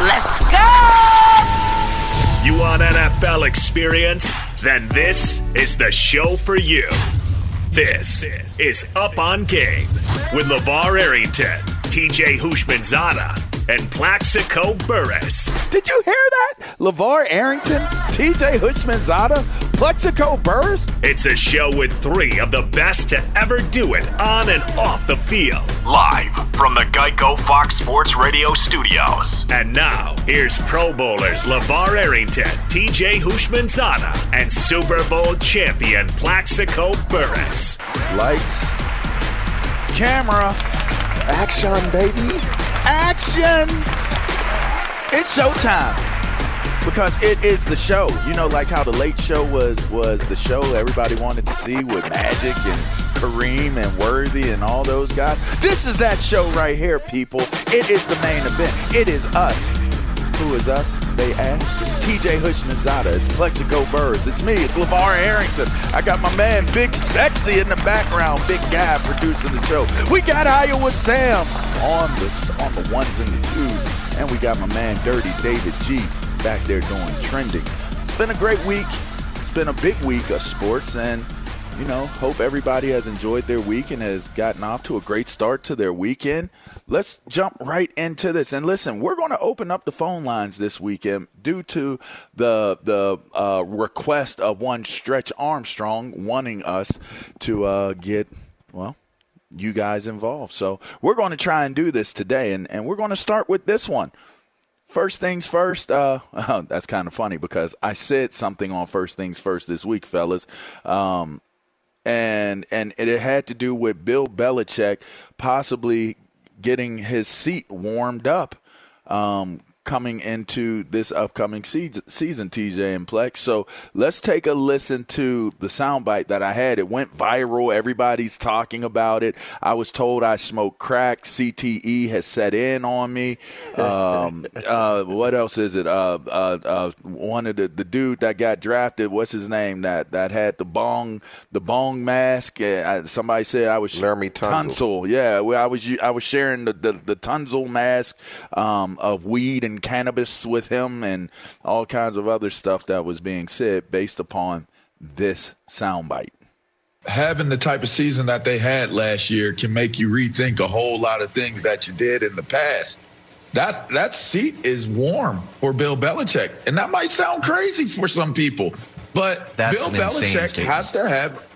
Let's go! You want NFL experience? Then this is the show for you. This is Up on Game with LeVar Arrington, TJ Houshmandzadeh, and Plaxico Burress. Did you hear that? LeVar Arrington, TJ Houshmandzadeh, Plaxico Burress? It's a show with three of the best to ever do it on and off the field. Live from the Geico Fox Sports Radio studios. And now, here's Pro Bowlers LeVar Arrington, TJ Houshmandzadeh, and Super Bowl champion Plaxico Burress. Lights, camera, action, baby. Action! It's showtime because it is the show. You know, like how the Late Show was was the show everybody wanted to see with Magic and Kareem and Worthy and all those guys. This is that show right here, people. It is the main event. It is us. Who is us? They ask. It's TJ Houshmandzadeh. It's Plaxico Burress. It's me. It's LeVar Arrington. I got my man Big Sexy in the background. Big guy producing the show. We got Iowa Sam on the on the ones and the twos, and we got my man Dirty David G back there doing trending. It's been a great week. It's been a big week of sports, and you know, hope everybody has enjoyed their week and has gotten off to a great start to their weekend. Let's jump right into this. And listen, we're going to open up the phone lines this weekend due to the the uh, request of one Stretch Armstrong wanting us to uh, get well you guys involved. So we're going to try and do this today, and, and we're going to start with this one. First things first, uh, that's kind of funny because I said something on First Things First this week, fellas. Um, and and it had to do with Bill Belichick possibly getting his seat warmed up. Um, coming into this upcoming season, TJ and Plex. So let's take a listen to the soundbite that I had. It went viral. Everybody's talking about it. I was told I smoked crack. CTE has set in on me. Um, uh, what else is it? Uh, uh, uh, one of the, the dude that got drafted, what's his name? That that had the bong the bong mask. Uh, somebody said I was Laremy Tunsil. Tunsil. Yeah, well, I was I was sharing the the, the Tunsil mask um, of weed and cannabis with him, and all kinds of other stuff that was being said based upon this soundbite. Having the type of season that they had last year can make you rethink a whole lot of things that you did in the past. That that seat is warm for Bill Belichick, and that might sound crazy for some people, but That's Bill Belichick has to have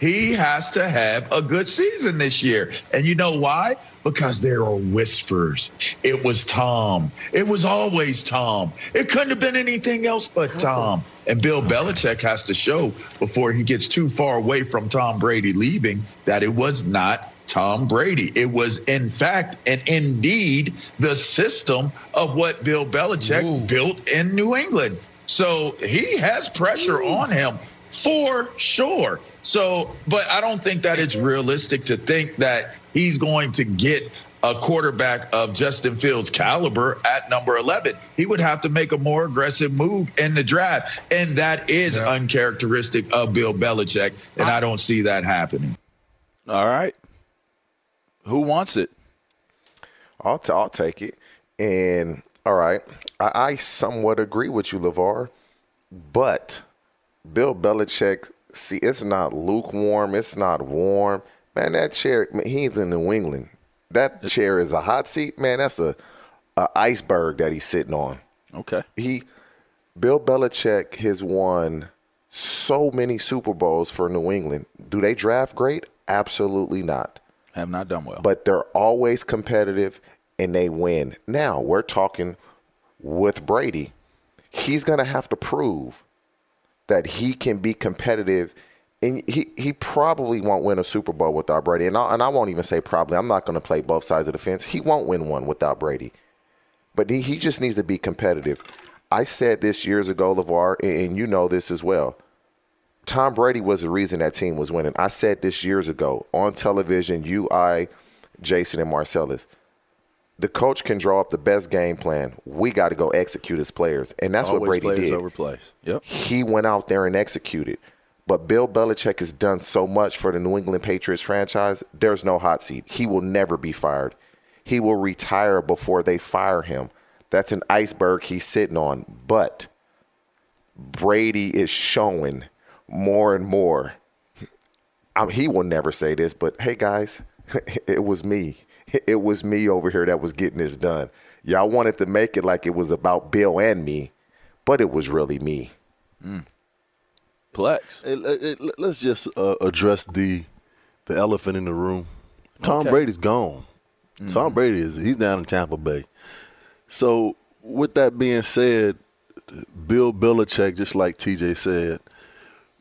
he has to have a good season this year. And you know why? Because there are whispers. It was Tom. It was always Tom. It couldn't have been anything else but oh. Tom. And Bill Belichick has to show before he gets too far away from Tom Brady leaving that it was not Tom Brady. It was, in fact, and indeed, the system of what Bill Belichick built in New England. So he has pressure on him for sure. So, but I don't think that it's realistic to think that he's going to get a quarterback of Justin Fields' caliber at number 11. He would have to make a more aggressive move in the draft. And that is uncharacteristic of Bill Belichick. And I don't see that happening. All right, who wants it? I'll, t- I'll take it. And all right, I, I somewhat agree with you, LeVar, but Bill Belichick, see, it's not lukewarm, it's not warm. Man, that chair, man, he's in New England. That chair is a hot seat, man. That's a, a iceberg that he's sitting on. Okay. He, Bill Belichick has won so many Super Bowls for New England. Do they draft great? Absolutely not Have not done well. but they're always competitive and they win. Now we're talking with Brady. He's going to have to prove that he can be competitive. And he, he probably won't win a Super Bowl without Brady. And I, and I won't even say probably. I'm not going to play both sides of the fence. He won't win one without Brady. But he, he just needs to be competitive. I said this years ago, LeVar, and you know this as well. Tom Brady was the reason that team was winning. I said this years ago on television, you, I, Jason, and Marcellus. The coach can draw up the best game plan. We got to go execute as players. And that's Always what Brady did. over plays. Yep. He went out there and executed. But Bill Belichick has done so much for the New England Patriots franchise, there's no hot seat. He will never be fired. He will retire before they fire him. That's an iceberg he's sitting on. But Brady is showing more and more. I mean, he will never say this, but hey, guys, it was me. It was me over here that was getting this done. Y'all wanted to make it like it was about Bill and me, but it was really me. Plex. Hey, let- let- let's just uh, address the the elephant in the room. Tom Okay. Brady's gone. Tom Brady is he's down in Tampa Bay. So with that being said, Bill Belichick, just like TJ said,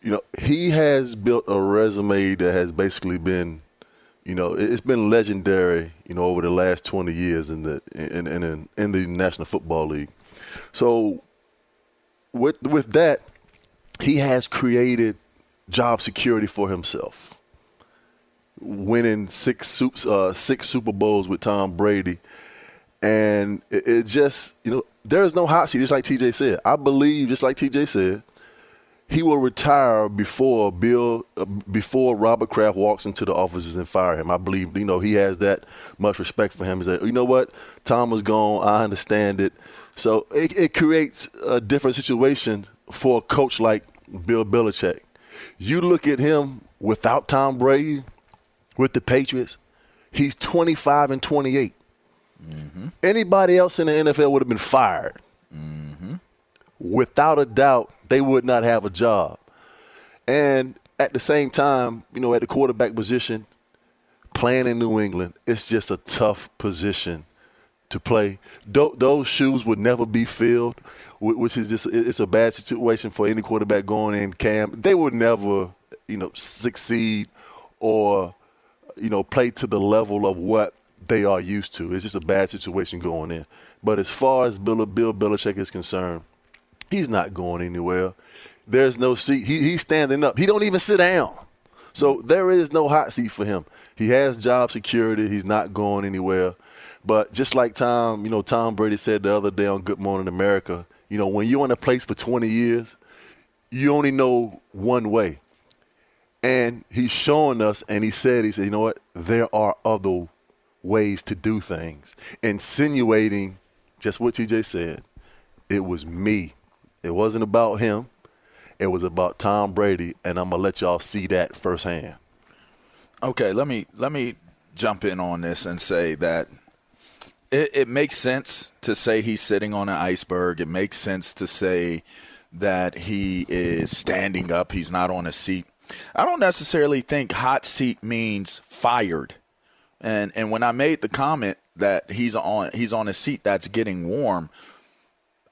you know, he has built a resume that has basically been, you know, it- it's been legendary, you know, over the last 20 years in the in in, in, the National Football League. So with with that, he has created job security for himself. Winning six uh, six Super Bowls with Tom Brady, and it, it just you know there's no hot seat. Just like TJ said, I believe just like TJ said, he will retire before Bill, uh, before Robert Kraft walks into the offices and fire him. I believe you know he has that much respect for him. He said, you know what, Tom was gone. I understand it. So it, it creates a different situation for a coach like Bill Belichick. You look at him without Tom Brady with the Patriots. He's 25 and 28. Anybody else in the NFL would have been fired. Without a doubt, they would not have a job. And at the same time, you know, at the quarterback position, playing in New England, it's just a tough position to play. Those shoes would never be filled, which is just it's a bad situation for any quarterback going in camp. They would never, you know, succeed or you know play to the level of what they are used to. It's just a bad situation going in. But as far as Bill, Bill Belichick is concerned, he's not going anywhere. There's no seat. He, he's standing up. He don't even sit down. So there is no hot seat for him. He has job security. He's not going anywhere. But just like Tom, you know, Tom Brady said the other day on Good Morning America, you know, when you're in a place for 20 years, you only know one way. And he's showing us, and he said, he said, you know what? There are other ways to do things, insinuating just what TJ said. It was me. It wasn't about him. It was about Tom Brady, and I'm gonna let y'all see that firsthand. Okay, let me let me jump in on this and say that it, it makes sense to say he's sitting on an iceberg. It makes sense to say that he is standing up. He's not on a seat. I don't necessarily think hot seat means fired. And and when I made the comment that he's on he's on a seat that's getting warm,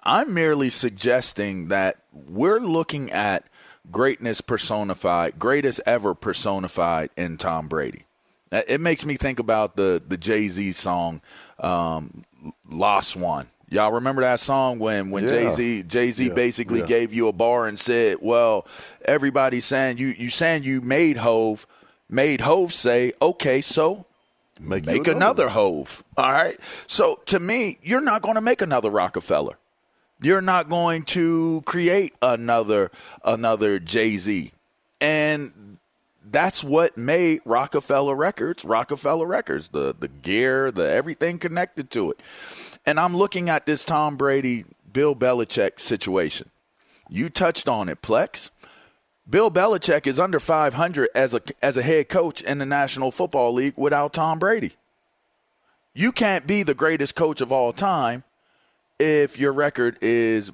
I'm merely suggesting that we're looking at greatness personified, greatest ever personified in Tom Brady. It makes me think about the the Jay Z song, um, "Lost One." Y'all remember that song when when Yeah. Jay Z Jay Z Yeah, basically yeah. gave you a bar and said, "Well, everybody's saying you you saying you made Hove, made Hove say, okay, so Make, make another Hove. All right. So to me, you're not going to make another Roc-A-Fella. You're not going to create another another Jay Z, and that's what made Roc-A-Fella Records Roc-A-Fella Records. The the gear, the everything connected to it. And I'm looking at this Tom Brady, Bill Belichick situation. You touched on it, Plex. Bill Belichick is under 500 as a as a head coach in the National Football League without Tom Brady. You can't be the greatest coach of all time if your record is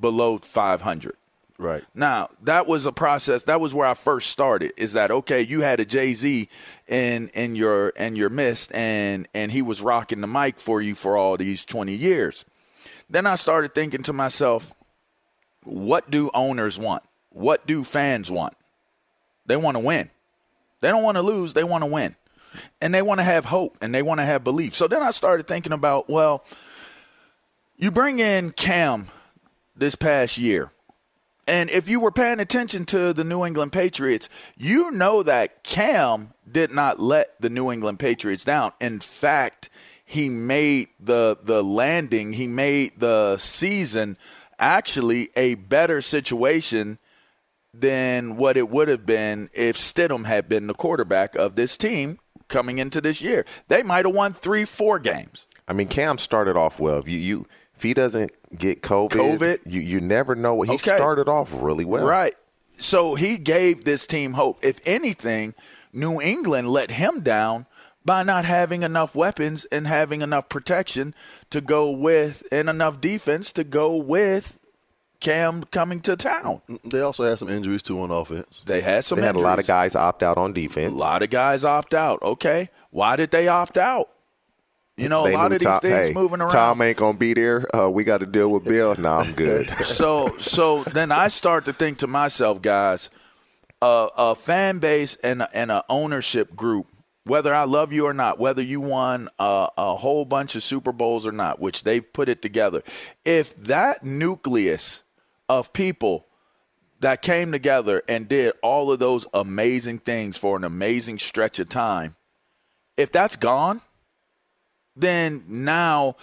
below 500. Right. Now, that was a process. That was where I first started. Is that okay? You had a Jay Z in in your in your midst, and and he was rocking the mic for you for all these twenty years. Then I started thinking to myself, what do owners want? What do fans want? They want to win. They don't want to lose. They want to win, and they want to have hope and they want to have belief. So then I started thinking about well, you bring in Cam this past year. And if you were paying attention to the New England Patriots, you know that Cam did not let the New England Patriots down. In fact, he made the the landing, he made the season actually a better situation than what it would have been if Stidham had been the quarterback of this team coming into this year. They might have won 3-4 games. I mean, Cam started off well. You, you if he doesn't get COVID, COVID? you you never know. what He Okay. started off really well. Right. So he gave this team hope. If anything, New England let him down by not having enough weapons and having enough protection to go with and enough defense to go with Cam coming to town. They also had some injuries too on offense. They had some They had a lot of guys opt out on defense. A lot of guys opt out. Okay. Why did they opt out? You know, They a lot of these Tom- things hey, moving around. Tom ain't gonna be there. Uh, we got to deal with Bill. No, I'm good. so so then I start to think to myself, guys, a, a fan base and a, and a ownership group, whether I love you or not, whether you won a, a whole bunch of Super Bowls or not, which they've put it together, if that nucleus of people that came together and did all of those amazing things for an amazing stretch of time, if that's gone, then now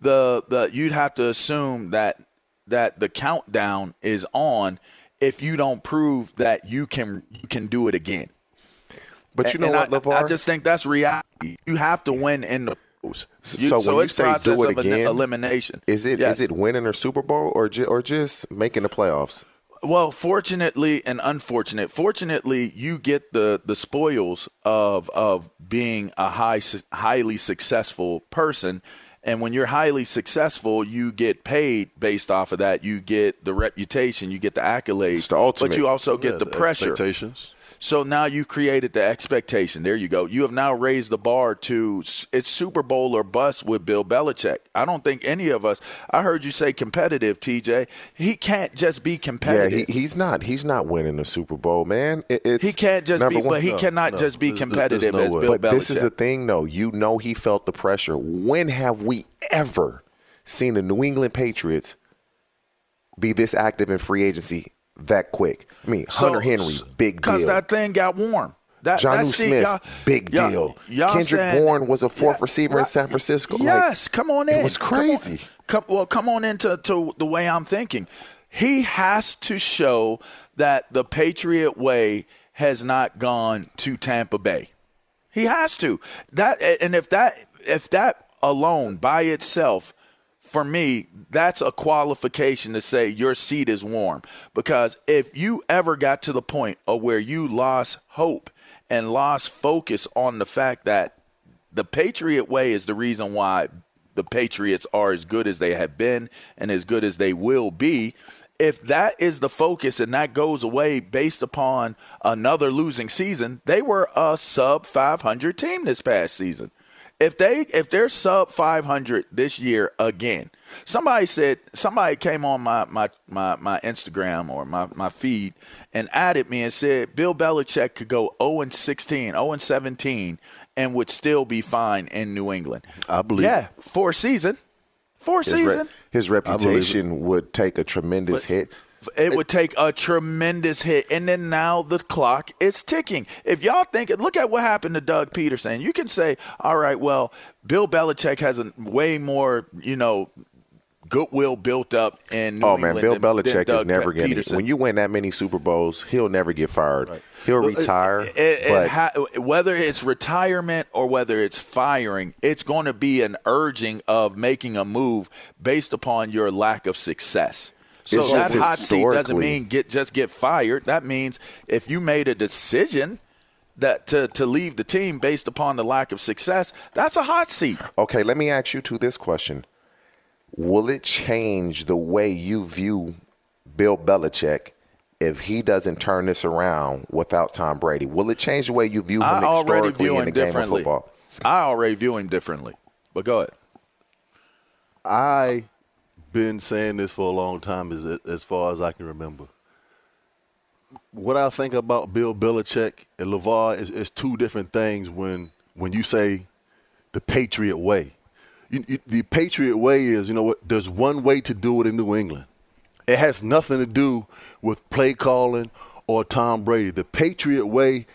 the the you'd have to assume that that the countdown is on if you don't prove that you can you can do it again. But you know And what, I, LeVar? I just think that's reality. You have to win in the. You- So when you it's say process do it of again, elimination. Is it is Yes. it winning a Super Bowl or ju- or just making the playoffs? Well, fortunately and unfortunate. Fortunately, you get the the spoils of of being a high highly successful person, and when you're highly successful, you get paid based off of that. You get the reputation, you get the accolades, It's the ultimate. but you also get Yeah, the the pressure. expectations. So now you've created the expectation. There you go. You have now raised the bar to it's Super Bowl or bust with Bill Belichick. I don't think any of us. I heard you say competitive, TJ. He can't just be competitive. Yeah, he, he's not. He's not winning the Super Bowl, man. It, he can't just be, one, but he no, cannot no, just be competitive there's no as. Bill But Belichick. this is the thing, though. You know he felt the pressure. When have we ever seen the New England Patriots be this active in free agency that quick? I mean, Hunter Henry, big Because deal. that thing got warm. That, Jonnu Smith, y'all- big y'all- deal. y'all Kendrick saying- Bourne was a fourth Yeah, receiver in. San Francisco. Like, Yes, come on in. It was crazy. Come on. Come, well, come on into to the way I'm thinking. He has to show that the Patriot way has not gone to Tampa Bay. He has to. That and if that if that alone by itself for me, that's a qualification to say your seat is warm. Because if you ever got to the point of where you lost hope and lost focus on the fact that the Patriot way is the reason why the Patriots are as good as they have been and as good as they will be. If that is the focus and that goes away based upon another losing season, they were a sub 500 team this past season. If they if they're sub 500 this year again, somebody said somebody came on my my my, my Instagram or my, my feed and added me and said Bill Belichick could go 0 and 16, 0 and 17 and would still be fine in New England. I believe. Yeah, for a season. For a His, re- season. his reputation would take a tremendous hit. It would take a tremendous hit, and then now the clock is ticking. If y'all think, look at what happened to Doug Pederson. You can say, all right, well, Bill Belichick has a way more, you know, goodwill built up in New Oh man, England Bill than- than Belichick is Doug never getting. Pederson. When you win that many Super Bowls, he'll never get fired. He'll retire. It- it ha- whether it's retirement or whether it's firing, it's going to be an urging of making a move based upon your lack of success. So It's that hot seat doesn't mean get just get fired. That means if you made a decision that to, to leave the team based upon the lack of success, that's a hot seat. okay, let me ask you to this question: Will it change the way you view Bill Belichick if he doesn't turn this around without Tom Brady? Will it change the way you view him I historically view in the game of football? I already view him differently. But go ahead. I been saying this for a long time, as as far as I can remember. What I think about Bill Belichick and LeVar is, is two different things. When when you say the Patriot way, you, you, the Patriot way is you know what? There's one way to do it in New England. It has nothing to do with play calling or Tom Brady. The Patriot way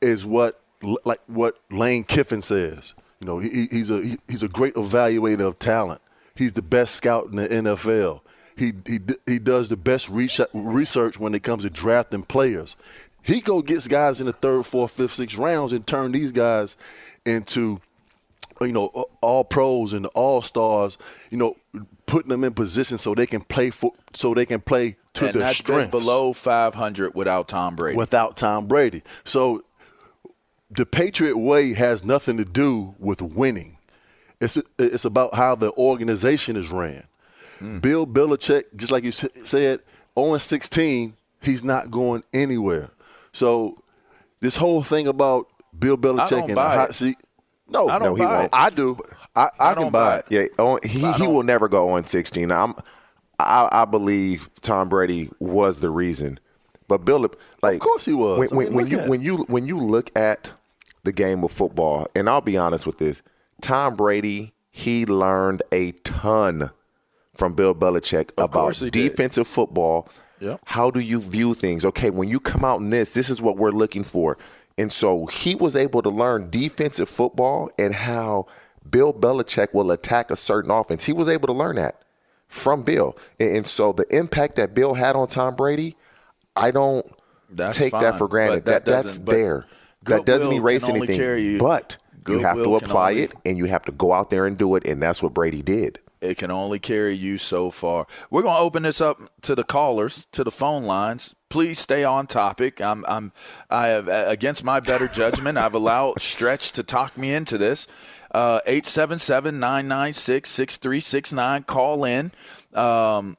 is what like what Lane Kiffin says. You know, he, he's a he, he's a great evaluator of talent. He's the best scout in the NFL. He he he does the best research when it comes to drafting players. He go gets guys in the third, fourth, fifth, sixth rounds and turn these guys into you know all pros and all stars. You know, putting them in position so they can play for so they can play to and their that's strengths below 500 without Tom Brady. without Tom Brady. So the Patriot way has nothing to do with winning. It's it's about how the organization is ran. Hmm. Bill Belichick, just like you said, on 16, he's not going anywhere. So this whole thing about Bill Belichick don't and the hot it. seat. No, I don't no, he buy won't. it. I do. I, I, can don't buy buy it. it. Yeah, on, he he will never go on 16. I'm, I I believe Tom Brady was the reason, but Bill, like Of course he was. When, I when, mean, when look you when you when you look at the game of football, and I'll be honest with this, Tom Brady he learned a ton from Bill Belichick about course he did. defensive football. Yep. How do you view things? Okay, when you come out in this, this is what we're looking for. And so he was able to learn defensive football and how Bill Belichick will attack a certain offense. He was able to learn that from Bill. And, so the impact that Bill had on Tom Brady, I don't That's take that for granted. that That, that's there. That doesn't erase anything. carry you- you have to apply only- it and you have to go out there and do it. And that's what Brady did. it can only carry you so far. We're going to open this up to the callers, to the phone lines. Please stay on topic. I'm, I'm, I have, against my better judgment, I've allowed Stretch to talk me into this. Uh, 877 996 6369. Call in. Um,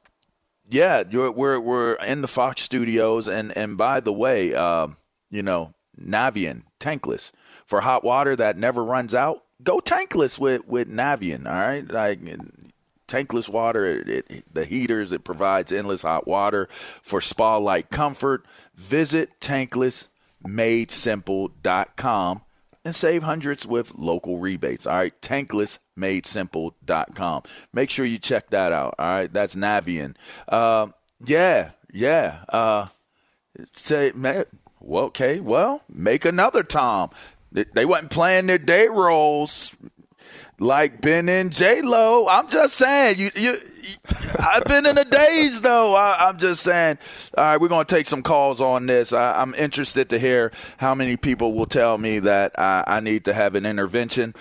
yeah, you're, we're, we're in the Fox studios. And, and by the way, uh, you know, Navien tankless for hot water that never runs out. Go tankless with with Navien. All right, like tankless water, it, it, the heaters, it provides endless hot water for spa like comfort. Visit tanklessmadesimple.com and save hundreds with local rebates. All right, tanklessmadesimple.com. Make sure you check that out. All right, that's Navien. Uh, yeah, yeah. Uh, say, well, okay, well, make another Tom. They wasn't playing their day roles like Ben and J Lo. I'm just saying, you, you, I've been in a daze though. I, am just saying. All right, we're gonna take some calls on this. I, am interested to hear how many people will tell me that I, I need to have an intervention.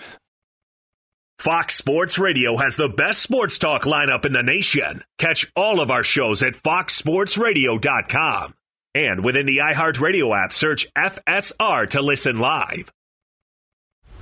Fox Sports Radio has the best sports talk lineup in the nation. Catch all of our shows at foxsportsradio.com. And within the iHeartRadio app, search FSR to listen live.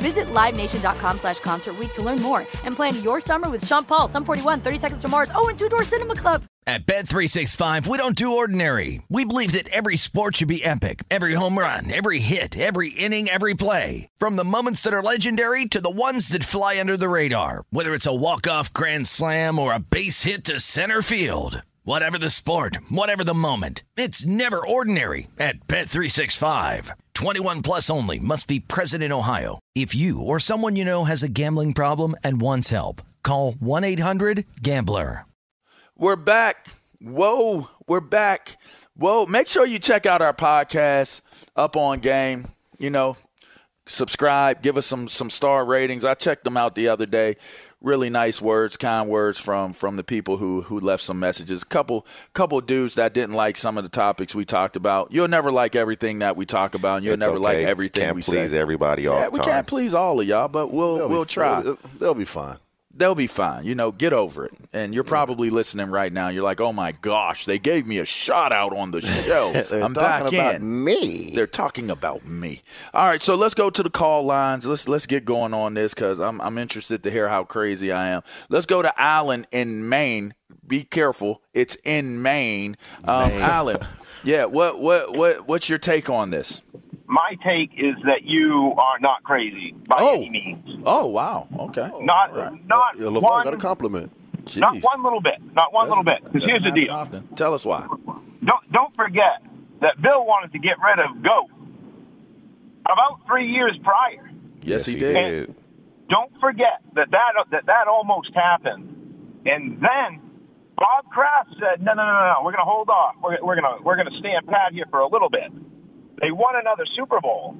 Visit LiveNation.com slash Concert to learn more and plan your summer with Sean Paul, Sum 41, 30 Seconds to Mars, oh, and Two Door Cinema Club. At Bet365, we don't do ordinary. We believe that every sport should be epic. Every home run, every hit, every inning, every play. From the moments that are legendary to the ones that fly under the radar. Whether it's a walk-off grand slam or a base hit to center field. Whatever the sport, whatever the moment, it's never ordinary at Bet365. 21 plus only must be present in Ohio. If you or someone you know has a gambling problem and wants help, call 1-800-GAMBLER. We're back. Whoa, we're back. Whoa, make sure you check out our podcast up on game. You know, subscribe, give us some some star ratings. I checked them out the other day. Really nice words, kind words from from the people who who left some messages. Couple couple dudes that didn't like some of the topics we talked about. You'll never like everything that we talk about. And you'll It's never like okay. everything Can't we please say. everybody all yeah, the we can't please all of y'all, but we'll They'll we'll try They'll, they'll be fine. They'll be fine. You know, get over it. And you're probably listening right now. You're like, oh my gosh, they gave me a shout out on the show. I'm talking back about in. me. They're talking about me. All right, so let's go to the call lines. Let's let's get going on this because I'm I'm interested to hear how crazy I am. Let's go to Alan in Maine. Be careful, it's in Maine. Um, Alan, yeah. What what what what's your take on this? My take is that you are not crazy by Oh. any means. Oh wow, okay. Oh, not not Yeah, LeVar one, got a compliment. not one little bit. Not one little bit. Because here's the happen deal. often. Tell us why. Don't don't forget that Bill wanted to get rid of Goat about three years prior. Yes, he he did. did. Don't forget that that that, that almost happened, and then Bob Kraft said, "No, no, no, no, no. We're going to hold off. We're, we're going to we're going to stand pat here for a little bit." They won another Super Bowl.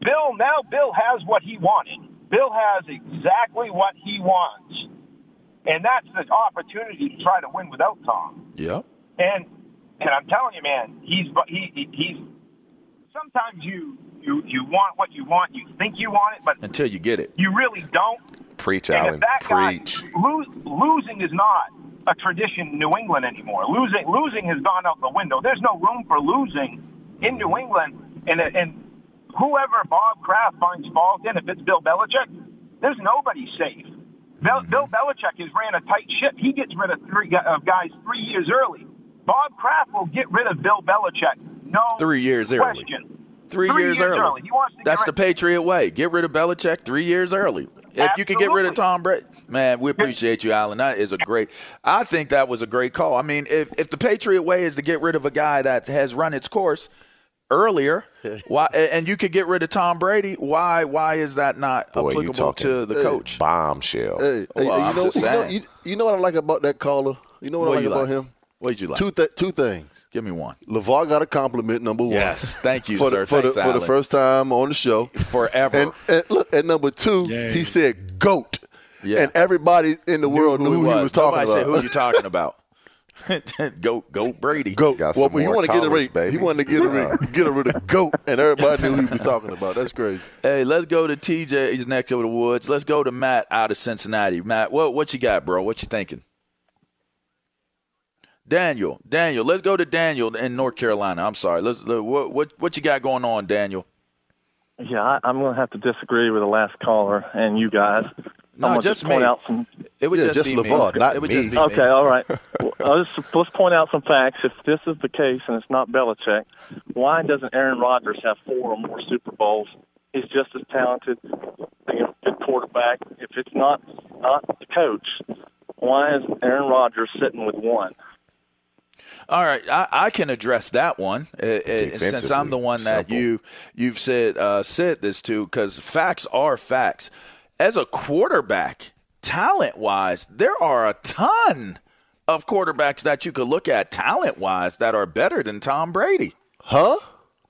Bill now Bill has what he wanted. Bill has exactly what he wants. and that's the opportunity to try to win without Tom. Yep. And and I'm telling you, man, he's he, he he's sometimes you you you want what you want, you think you want it, but Until you get it. you really don't. Preach, And if that Preach. guy lo- losing is not a tradition in New England anymore. Losing losing has gone out the window. There's no room for losing in New England. And and whoever Bob Kraft finds fault in, if it's Bill Belichick, there's nobody safe. Bill, Bill Belichick has ran a tight ship. He gets rid of three of guys three years early. Bob Kraft will get rid of Bill Belichick. No Three years early. question. Three, years, early. He wants to That's rid- the Patriot way. Get rid of Belichick three years early. If you could get rid of Tom Brady, man, we appreciate you, Allen. That is a great. I think that was a great call. I mean, if if the Patriot way is to get rid of a guy that has run its course earlier, why and you could get rid of Tom Brady, why why is that not Boy, you applicable talking to the Hey. coach? bombshell. Hey, hey, Well, you know, you know, you, you know what I like about that caller? You know what, What I like about like? him? What did you like? Two th- two things. Give me one. LeVar got a compliment number one. Yes, thank you, for sir. The, for, Thanks, the, for the first time on the show. Forever. And, and look, at number two, Yeah. he said "goat," Yeah. and everybody in the world knew who he was talking Nobody about. said who you talking about. go go Brady. Goat. Got well, some you more want to get callers, rid, baby. he wanted to get rid, get rid of goat, and everybody knew who he was talking about. That's crazy. Hey, let's go to TJ. He's next over the woods. Let's go to Matt out of Cincinnati. Matt, what what you got, bro? What you thinking? Daniel, Daniel, let's go to Daniel in North Carolina. I'm sorry. Let's what what what you got going on, Daniel? Yeah, I, I'm going to have to disagree with the last caller and you guys. No, I'm just point me. out some. It would Yeah, just, just be LeVar, me. not it me. Just be Okay, me. all right. Well, I'll just, let's point out some facts. If this is the case and it's not Belichick, why doesn't Aaron Rodgers have four or more Super Bowls? He's just as talented, you know, good quarterback. If it's not not the coach, why is Aaron Rodgers sitting with one? All right, I, I can address that one uh, uh, since I'm the one that Simple. you you've said uh, said this to because facts are facts. As a quarterback, talent wise, there are a ton of quarterbacks that you could look at talent wise that are better than Tom Brady. Huh?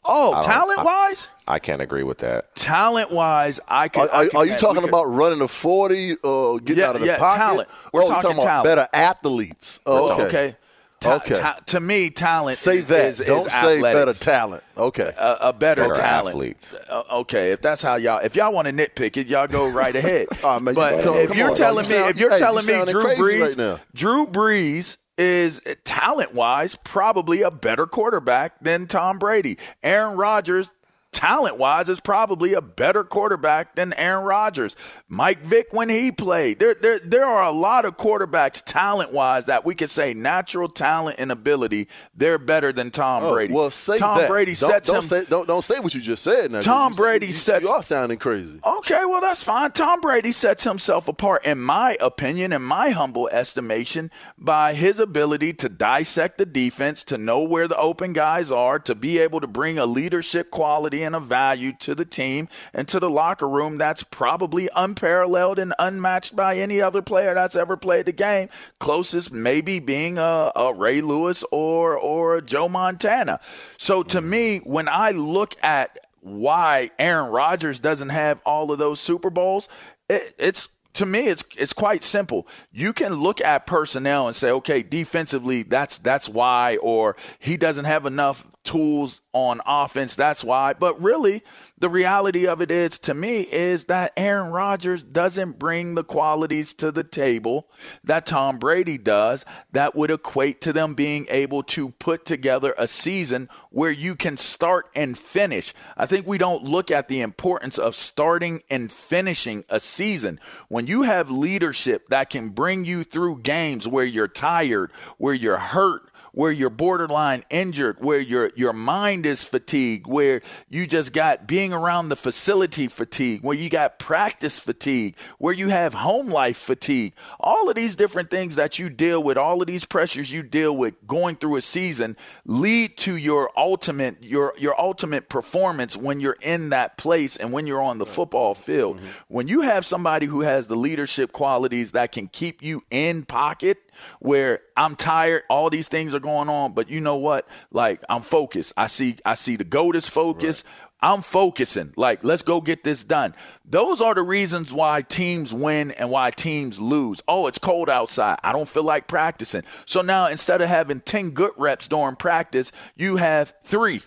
Oh, talent wise, I can't agree with that. talent wise, I Are, could. are, I could- are you talking could- about running a forty or getting Yeah, out of the yeah, pocket? talent. We're oh, you're talking about talent. better athletes. Oh, okay. Okay. Ta- Okay. ta- to me, talent. Say is- that. Is, Don't is say better talent. Okay. a, a better, Better talent. athletes. Okay, if that's how y'all, if y'all want to nitpick it, y'all go right ahead. Oh, man, but come- if you're on, telling me, You sound- if you're hey, you telling me Drew Brees, right now. Drew Brees is talent wise probably a better quarterback than Tom Brady. Aaron Rodgers. Talent wise, is probably a better quarterback than Aaron Rodgers. Mike Vick, when he played, there, there, there are a lot of quarterbacks, talent wise, that we could say natural talent and ability, they're better than Tom Oh, Brady. Well, say Tom that. Brady don't, sets don't him. Say, don't don't say what you just said. Now, Tom Brady you, sets- You are sounding crazy. Okay, well, that's fine. Tom Brady sets himself apart, in my opinion, in my humble estimation, by his ability to dissect the defense, to know where the open guys are, to be able to bring a leadership quality and a value to the team and to the locker room that's probably unparalleled and unmatched by any other player that's ever played the game. Closest maybe being a, a Ray Lewis or or Joe Montana. So to me, when I look at why Aaron Rodgers doesn't have all of those Super Bowls, it, it's to me it's it's quite simple. You can look at personnel and say, okay, defensively, that's that's why, or he doesn't have enough tools on offense, that's why. But really, the reality of it is, to me, is that Aaron Rodgers doesn't bring the qualities to the table that Tom Brady does that would equate to them being able to put together a season where you can start and finish. I think we don't look at the importance of starting and finishing a season. When you have leadership that can bring you through games where you're tired, where you're hurt, where you're borderline injured, where your your mind is fatigued, where you just got being around the facility fatigue, where you got practice fatigue, where you have home life fatigue. All of these different things that you deal with, all of these pressures you deal with going through a season lead to your ultimate your your ultimate performance when you're in that place and when you're on the football field. Mm-hmm. When you have somebody who has the leadership qualities that can keep you in pocket where I'm tired, all these things are going on, but you know what? Like I'm focused. I see I see the goat is focused. I'm focusing. Like, let's go get this done. Those are the reasons why teams win and why teams lose. Oh, it's cold outside. I don't feel like practicing. So now instead of having 10 good reps during practice, you have three.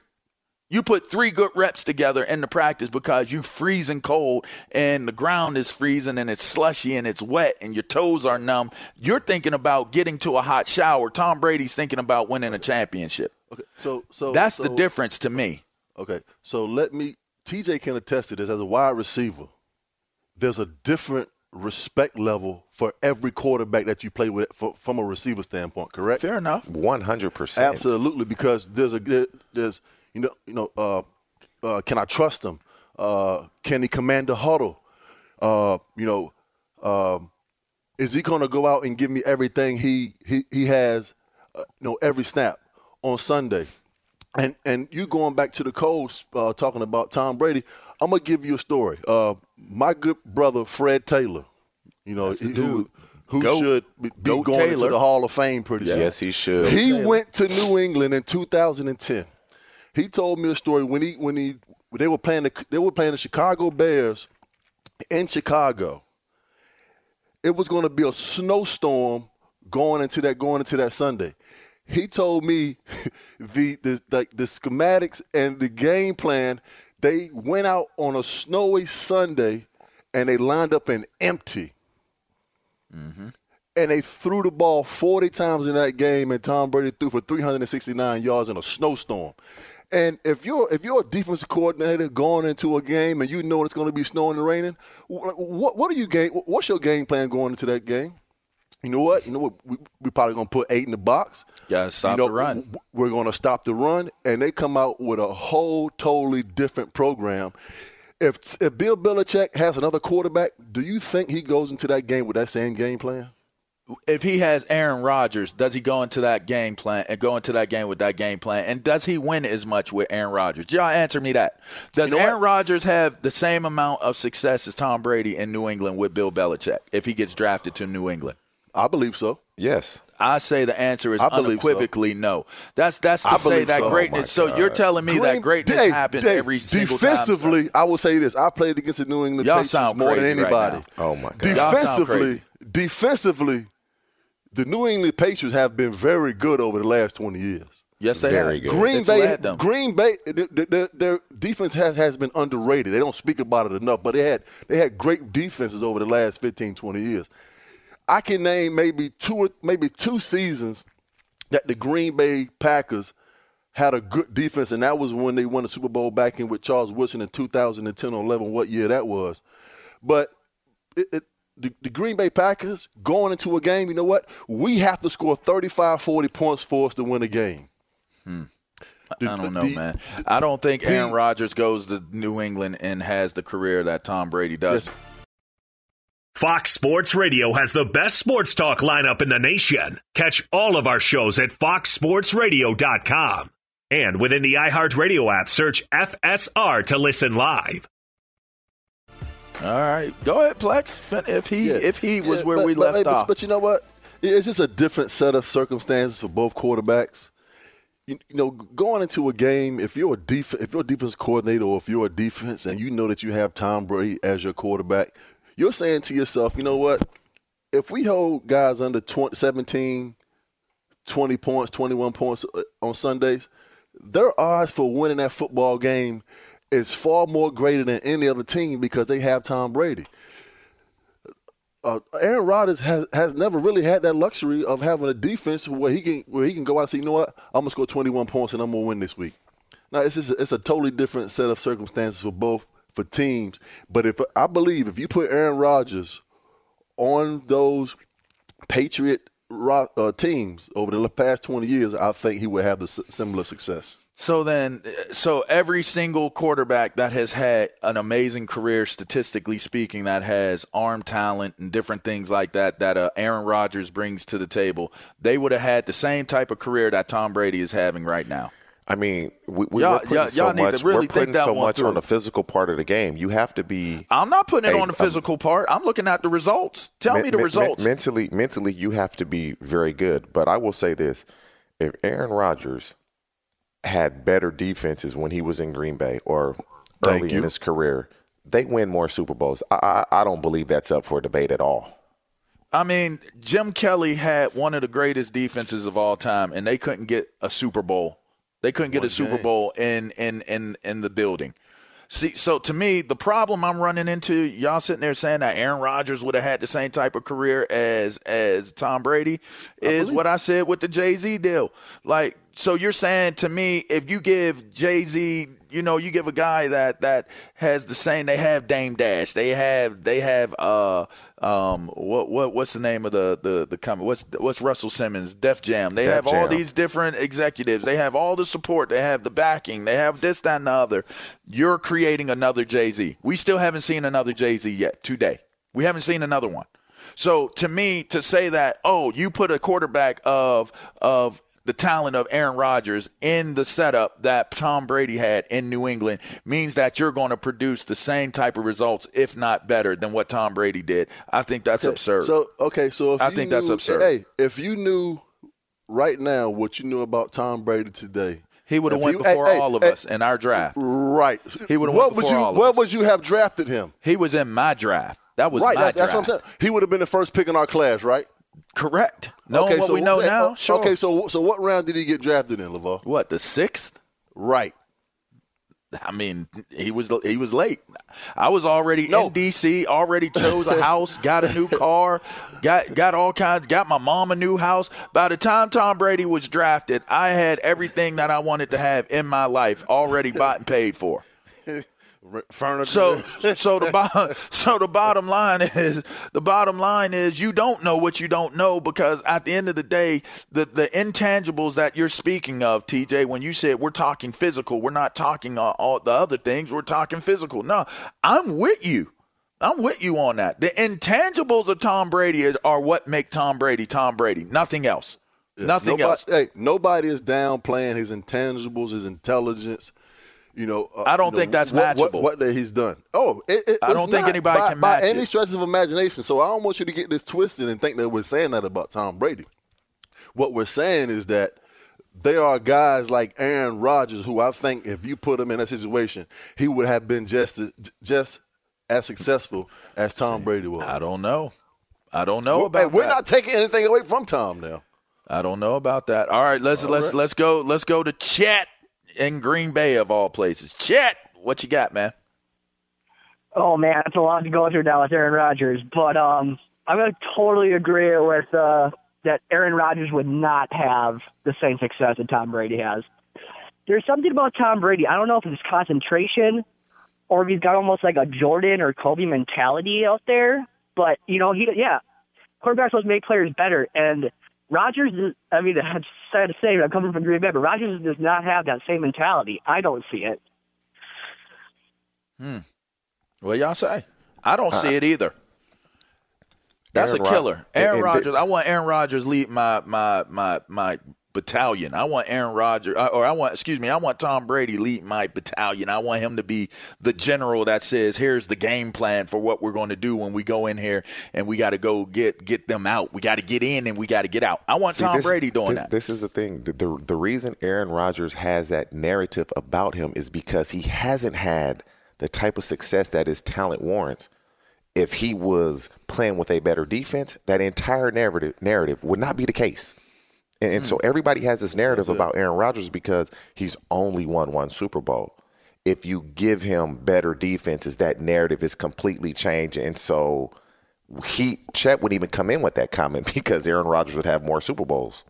You put three good reps together in the practice because you're freezing cold and the ground is freezing and it's slushy and it's wet and your toes are numb. You're thinking about getting to a hot shower. Tom Brady's thinking about winning a championship. Okay, so so that's so, the difference to me. Okay, so let me. TJ can attest to this as a wide receiver. There's a different respect level for every quarterback that you play with for, from a receiver standpoint. Correct? Fair enough. One hundred percent. Absolutely, because there's a good there's you know you know uh, uh, can I trust him? Uh, can he command the huddle? Uh, you know, um, is he going to go out and give me everything he he he has? Uh, you know, every snap on Sunday. And and you going back to the coast uh, talking about Tom Brady. I'm gonna give you a story. Uh, my good brother Fred Taylor, you know, who who Goat. should be Goat going Taylor. into the Hall of Fame pretty soon. Yes, he should. He Taylor. went to New England in 2010. He told me a story when he when he when they were playing the they were playing the Chicago Bears in Chicago. It was going to be a snowstorm going into that going into that Sunday. He told me the the the, the schematics and the game plan. They went out on a snowy Sunday and they lined up in empty mm-hmm. and they threw the ball 40 times in that game, and Tom Brady threw for 369 yards in a snowstorm. And if you're if you're a defensive coordinator going into a game and you know it's going to be snowing and raining, what what are you game? What's your game plan going into that game? You know what? You know what? We, we're probably going to put eight in the box. Gotta stop You know, the run. We're going to stop the run, and they come out with a whole totally different program. If if Bill Belichick has another quarterback, do you think he goes into that game with that same game plan? If he has Aaron Rodgers, does he go into that game plan and go into that game with that game plan? And does he win as much with Aaron Rodgers? Y'all answer me that. Does You know Aaron Rodgers have the same amount of success as Tom Brady in New England with Bill Belichick if he gets drafted to New England? I believe so. Yes. I say the answer is believe so. unequivocally no. That's that's to I say that so. Oh, greatness. my so you're telling me that greatness Dave, happens Dave, every single time. defensively. I will say this: I played against the New England Y'all Patriots more than crazy right anybody. Oh my God. Defensively, defensively, the New England Patriots have been very good over the last twenty years. Yes, they Very have. good. Green It's Bay, them. Green Bay, their, their, their defense has, has been underrated. They don't speak about it enough, but they had they had great defenses over the last 15, 20 years. I can name maybe two maybe two seasons that the Green Bay Packers had a good defense, and that was when they won the Super Bowl back in with Charles Woodson in 2010 or 11, what year that was. But it, it, the, the Green Bay Packers going into a game, you know what? We have to score 35, 40 points for us to win a game. Hmm. The- I don't know, the- man. I don't think Aaron Rodgers goes to New England and has the career that Tom Brady does. Yes. Fox Sports Radio has the best sports talk lineup in the nation. Catch all of our shows at foxsportsradio.com. And within the iHeartRadio app, search FSR to listen live. All right, go ahead, Plex. If he Yeah. if he was Yeah, where but- we but, left but- off, But you know what? It's just a different set of circumstances for both quarterbacks. You, you know, going into a game, if you're a def- if you're a defense coordinator or if you're a defense and you know that you have Tom Brady as your quarterback, you're saying to yourself, you know what? If we hold guys under 20, 17, 20 points, 21 points uh, on Sundays, their odds for winning that football game is far more greater than any other team because they have Tom Brady uh, Aaron Rodgers has has never really had that luxury of having a defense where he can where he can go out and say, you know what, I'm gonna score 21 points and I'm gonna win this week. Now it's just a, it's a totally different set of circumstances for both for teams. But if I believe if you put Aaron Rodgers on those Patriot uh, teams over the past 20 years, I think he would have the similar success. So then so every single quarterback that has had an amazing career, statistically speaking, that has arm talent and different things like that that uh, Aaron Rodgers brings to the table, they would have had the same type of career that Tom Brady is having right now. I mean, we, we Y'all- we're putting y'all- so y'all much. really we're putting so much through. on the physical part of the game. You have to be. I'm not putting it Hey, on the um, physical part. I'm looking at the results. Tell men- me the results. mentally, mentally, you have to be very good. But I will say this: if Aaron Rodgers had better defenses when he was in Green Bay, or early you. in his career, they win more Super Bowls. I, I, I don't believe that's up for debate at all. I mean, Jim Kelly had one of the greatest defenses of all time, and they couldn't get a Super Bowl. They couldn't get One a Super. Bowl in in in in the building. See, so to me, the problem I'm running into, y'all sitting there saying that Aaron Rodgers would have had the same type of career as as Tom Brady, is what I said with the Jay Z deal. Like, so you're saying to me, if you give Jay Z, you know, you give a guy that that has the same, they have Dame Dash, they have they have uh um what what what's the name of the the the company? What's what's Russell Simmons, Def Jam? They Def have all these different executives. They have all the support. They have the backing. They have this, that, and the other. You're creating another Jay Z. We still haven't seen another Jay Z yet today. We haven't seen another one. So to me, to say that, oh, you put a quarterback of of the talent of Aaron Rodgers in the setup that Tom Brady had in New England means that you're going to produce the same type of results, if not better, than what Tom Brady did. I think that's absurd. So okay, so if I think that's absurd. Hey, if you knew right now what you knew about Tom Brady today, he would have went you- before hey, hey, all of hey, us in our draft. Right. He would have What went before you? all of What us. would you have drafted him? He was in my draft. That was right. my That's, that's what I'm saying. He would have been the first pick in our class, right? Correct. Knowing what we know okay, now, uh, sure. Okay, so so what round did he get drafted in, LeVar? What the sixth? Right. I mean, he was he was late. I was already in DC, already chose a house, got a new car, got got all kinds, got my mom a new house. By the time Tom Brady was drafted, I had everything that I wanted to have in my life already bought and paid for. Furniture. So, so the bottom, so the bottom line is the bottom line is you don't know what you don't know because at the end of the day, the the intangibles that you're speaking of, TJ, when you said we're talking physical, we're not talking uh, all the other things, we're talking physical. No, I'm with you. I'm with you on that. The intangibles of Tom Brady is, are what make Tom Brady Tom Brady. Nothing else. Nothing nobody, else. Hey, nobody is downplaying his intangibles, his intelligence. You know, uh, I don't you know, think that's what, what, matchable. what that he's done. Oh, it, it, I it's don't think not anybody by, can by match any stretch of imagination. So I don't want you to get this twisted and think that we're saying that about Tom Brady. What we're saying is that there are guys like Aaron Rodgers who I think if you put him in that situation, he would have been just as, just as successful as Tom Brady was. I don't know. I don't know Hey, about we're that. not taking anything away from Tom now. I don't know about that. All right, let's All let's right. let's go let's go to Chet in Green Bay of all places. Chet, what you got, man? Oh man, it's a lot to go through now with Aaron Rodgers, but um, I'm gonna totally agree with uh, that. Aaron Rodgers would not have the same success that Tom Brady has. There's something about Tom Brady. I don't know if it's concentration or if he's got almost like a Jordan or Kobe mentality out there. But you know, he yeah, quarterbacks to make players better, and Rodgers. Is, I mean, I'm sad to say, but I'm coming from Green Bay, but Rodgers does not have that same mentality. I don't see it. Hmm. What y'all say? I don't Uh, see it either. That's Aaron a killer. and- Aaron and Rodgers. I want Aaron Rodgers lead my my my my battalion. I want Aaron Rodgers, uh, or I want, excuse me, I want Tom Brady lead my battalion. I want him to be the general that says, "Here's the game plan for what we're going to do when we go in here, and we got to go get get them out. We got to get in and we got to get out." I want See, Tom this- Brady doing this, that. This is the thing. The, the the reason Aaron Rodgers has that narrative about him is because he hasn't had the type of success that his talent warrants. If he was playing with a better defense, that entire narrative narrative would not be the case. And, and so mm. everybody has this narrative about Aaron Rodgers because he's only won one Super Bowl. If you give him better defenses, that narrative is completely changed. And so he Chet wouldn't even come in with that comment because Aaron Rodgers would have more Super Bowls.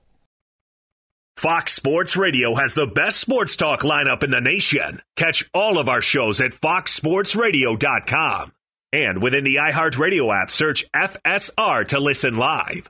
Fox Sports Radio has the best sports talk lineup in the nation. Catch all of our shows at foxsportsradio.com. And within the iHeartRadio app, search FSR to listen live.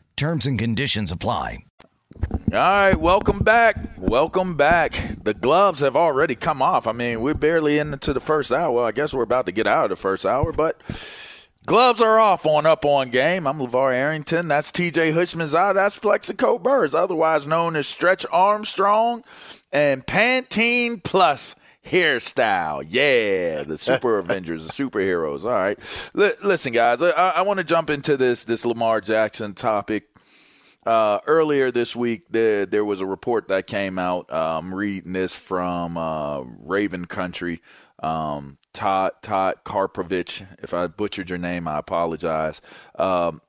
Terms and conditions apply. All right, welcome back. Welcome back. The gloves have already come off. I mean, we're barely into the first hour. Well, I guess we're about to get out of the first hour, but gloves are off on Up On Game. I'm LeVar Arrington. That's TJ Houshmandzadeh. That's Plaxico Burress, otherwise known as Stretch Armstrong and Pantene Plus hairstyle. Yeah, the Super Avengers, the superheroes. All right. L- listen, guys, I, I want to jump into this this Lamar Jackson topic. Uh, earlier this week, there there was a report that came out. Uh, I'm reading this from uh, Raven Country. Um, Todd Todd Karpovich. If I butchered your name, I apologize. Um,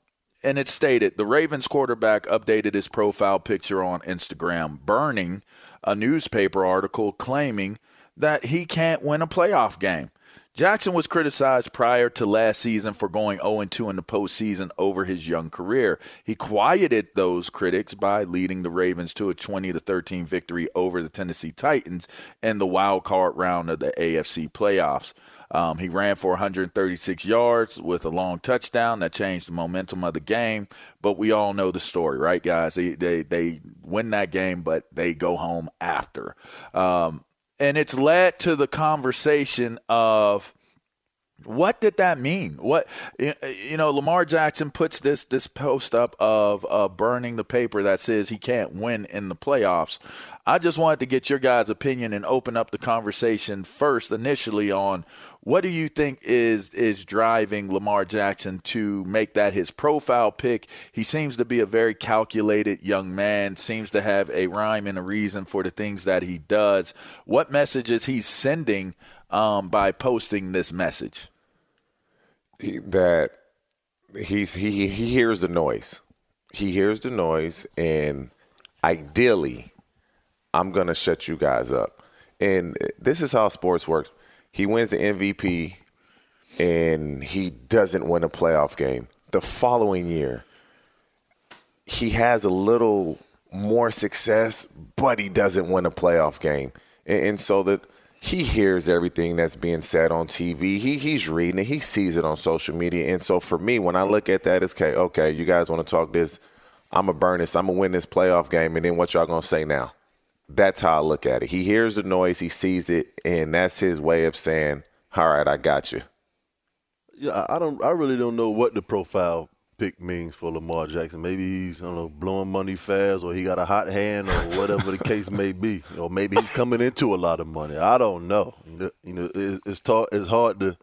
and it stated the Ravens quarterback updated his profile picture on Instagram, burning a newspaper article claiming that he can't win a playoff game. Jackson was criticized prior to last season for going 0 2 in the postseason over his young career. He quieted those critics by leading the Ravens to a 20 13 victory over the Tennessee Titans in the wild card round of the AFC playoffs. Um, he ran for 136 yards with a long touchdown that changed the momentum of the game. But we all know the story, right, guys? They they, they win that game, but they go home after. Um, and it's led to the conversation of what did that mean? What you know, Lamar Jackson puts this this post up of uh, burning the paper that says he can't win in the playoffs. I just wanted to get your guys' opinion and open up the conversation first initially on what do you think is is driving Lamar Jackson to make that his profile pick? He seems to be a very calculated young man, seems to have a rhyme and a reason for the things that he does. What message is he sending um, by posting this message? He, that he's he he hears the noise. He hears the noise, and ideally, I'm gonna shut you guys up. And this is how sports works. He wins the MVP, and he doesn't win a playoff game. The following year, he has a little more success, but he doesn't win a playoff game. And, and so that he hears everything that's being said on TV. He he's reading it. He sees it on social media. And so for me, when I look at that, it's okay. Okay, you guys want to talk this? I'm gonna burn this. I'm gonna win this playoff game, and then what y'all gonna say now? That's how I look at it. He hears the noise, he sees it, and that's his way of saying, "All right, I got you." Yeah, I don't. I really don't know what the profile pick means for Lamar Jackson. Maybe he's I don't know blowing money fast, or he got a hot hand, or whatever the case may be. Or maybe he's coming into a lot of money. I don't know. You know, it's it's, hard to,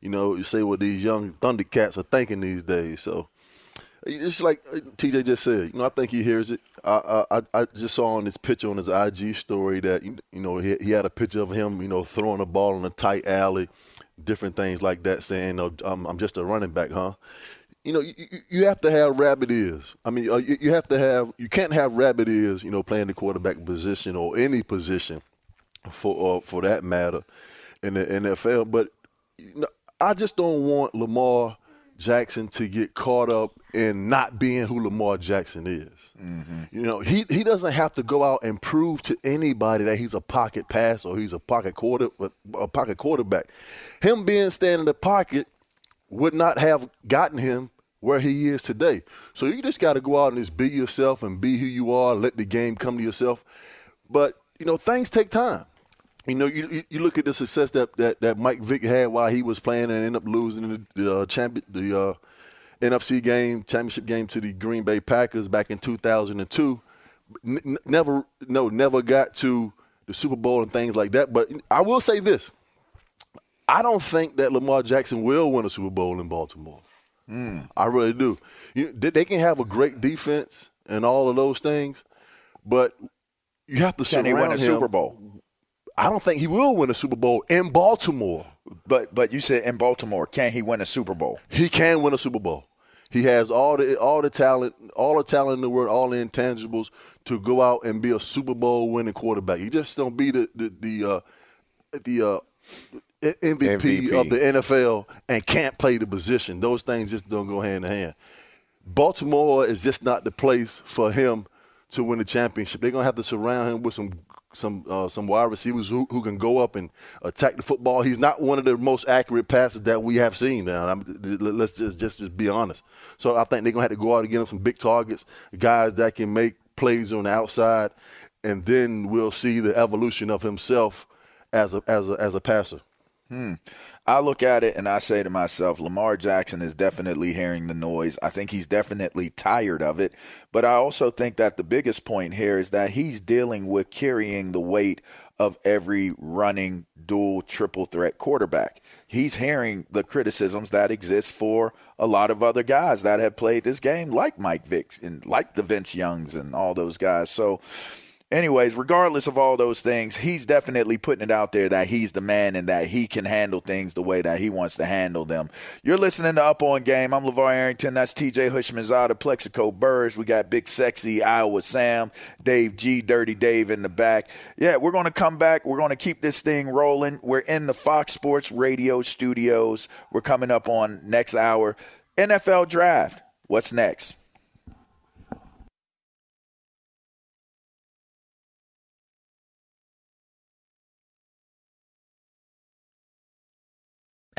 you know, you say what these young Thundercats are thinking these days. So it's like uh, TJ just said. You know, I think he hears it. I I, I just saw on this picture on his IG story that you know he, he had a picture of him, you know, throwing a ball in a tight alley, different things like that, saying, "Oh, I'm, I'm just a running back, huh?" You know, you, you have to have rabbit ears. I mean, uh, you, you have to have. You can't have rabbit ears. You know, playing the quarterback position or any position, for uh, for that matter, in the NFL. But you know, I just don't want Lamar Jackson to get caught up in not being who Lamar Jackson is. Mm-hmm. You know, he he doesn't have to go out and prove to anybody that he's a pocket pass or he's a pocket quarter a pocket quarterback. Him being standing in the pocket would not have gotten him where he is today. So you just got to go out and just be yourself and be who you are. Let the game come to yourself. But you know, things take time. You know, you, you look at the success that, that, that Mike Vick had while he was playing and ended up losing the uh, champion the uh, NFC game championship game to the Green Bay Packers back in 2002. N- never no never got to the Super Bowl and things like that. But I will say this: I don't think that Lamar Jackson will win a Super Bowl in Baltimore. Mm. I really do. You, they can have a great defense and all of those things, but you have to Can surround he win a him. Super Bowl? I don't think he will win a Super Bowl in Baltimore. But but you said in Baltimore, can he win a Super Bowl? He can win a Super Bowl. He has all the all the talent, all the talent in the world, all the intangibles to go out and be a Super Bowl winning quarterback. He just don't be the the the uh, the uh, MVP, MVP. of the NFL and can't play the position. Those things just don't go hand in hand. Baltimore is just not the place for him to win the championship. They're gonna have to surround him with some some uh, some wide receivers who, who can go up and attack the football. He's not one of the most accurate passes that we have seen. Now, I'm, let's just, just just be honest. So I think they're gonna have to go out and get him some big targets, guys that can make plays on the outside, and then we'll see the evolution of himself as a as a as a passer. Hmm. I look at it and I say to myself, Lamar Jackson is definitely hearing the noise. I think he's definitely tired of it. But I also think that the biggest point here is that he's dealing with carrying the weight of every running dual triple threat quarterback. He's hearing the criticisms that exist for a lot of other guys that have played this game, like Mike Vick and like the Vince Youngs and all those guys. So anyways, regardless of all those things, he's definitely putting it out there that he's the man and that he can handle things the way that he wants to handle them. You're listening to Up on Game. I'm LeVar Arrington. That's TJ Houshmandzadeh, Plaxico Burress. We got Big Sexy Iowa Sam, Dave G, Dirty Dave in the back. Yeah, we're going to come back. We're going to keep this thing rolling. We're in the Fox Sports Radio studios. We're coming up on next hour. NFL Draft. What's next?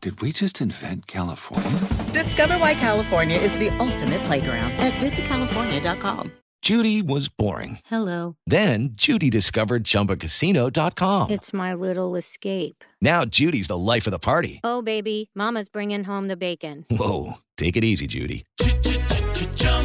Did we just invent California? Discover why California is the ultimate playground at visitcalifornia.com. Judy was boring. Hello. Then Judy discovered ChumbaCasino.com. It's my little escape. Now Judy's the life of the party. Oh, baby, Mama's bringing home the bacon. Whoa, take it easy, Judy.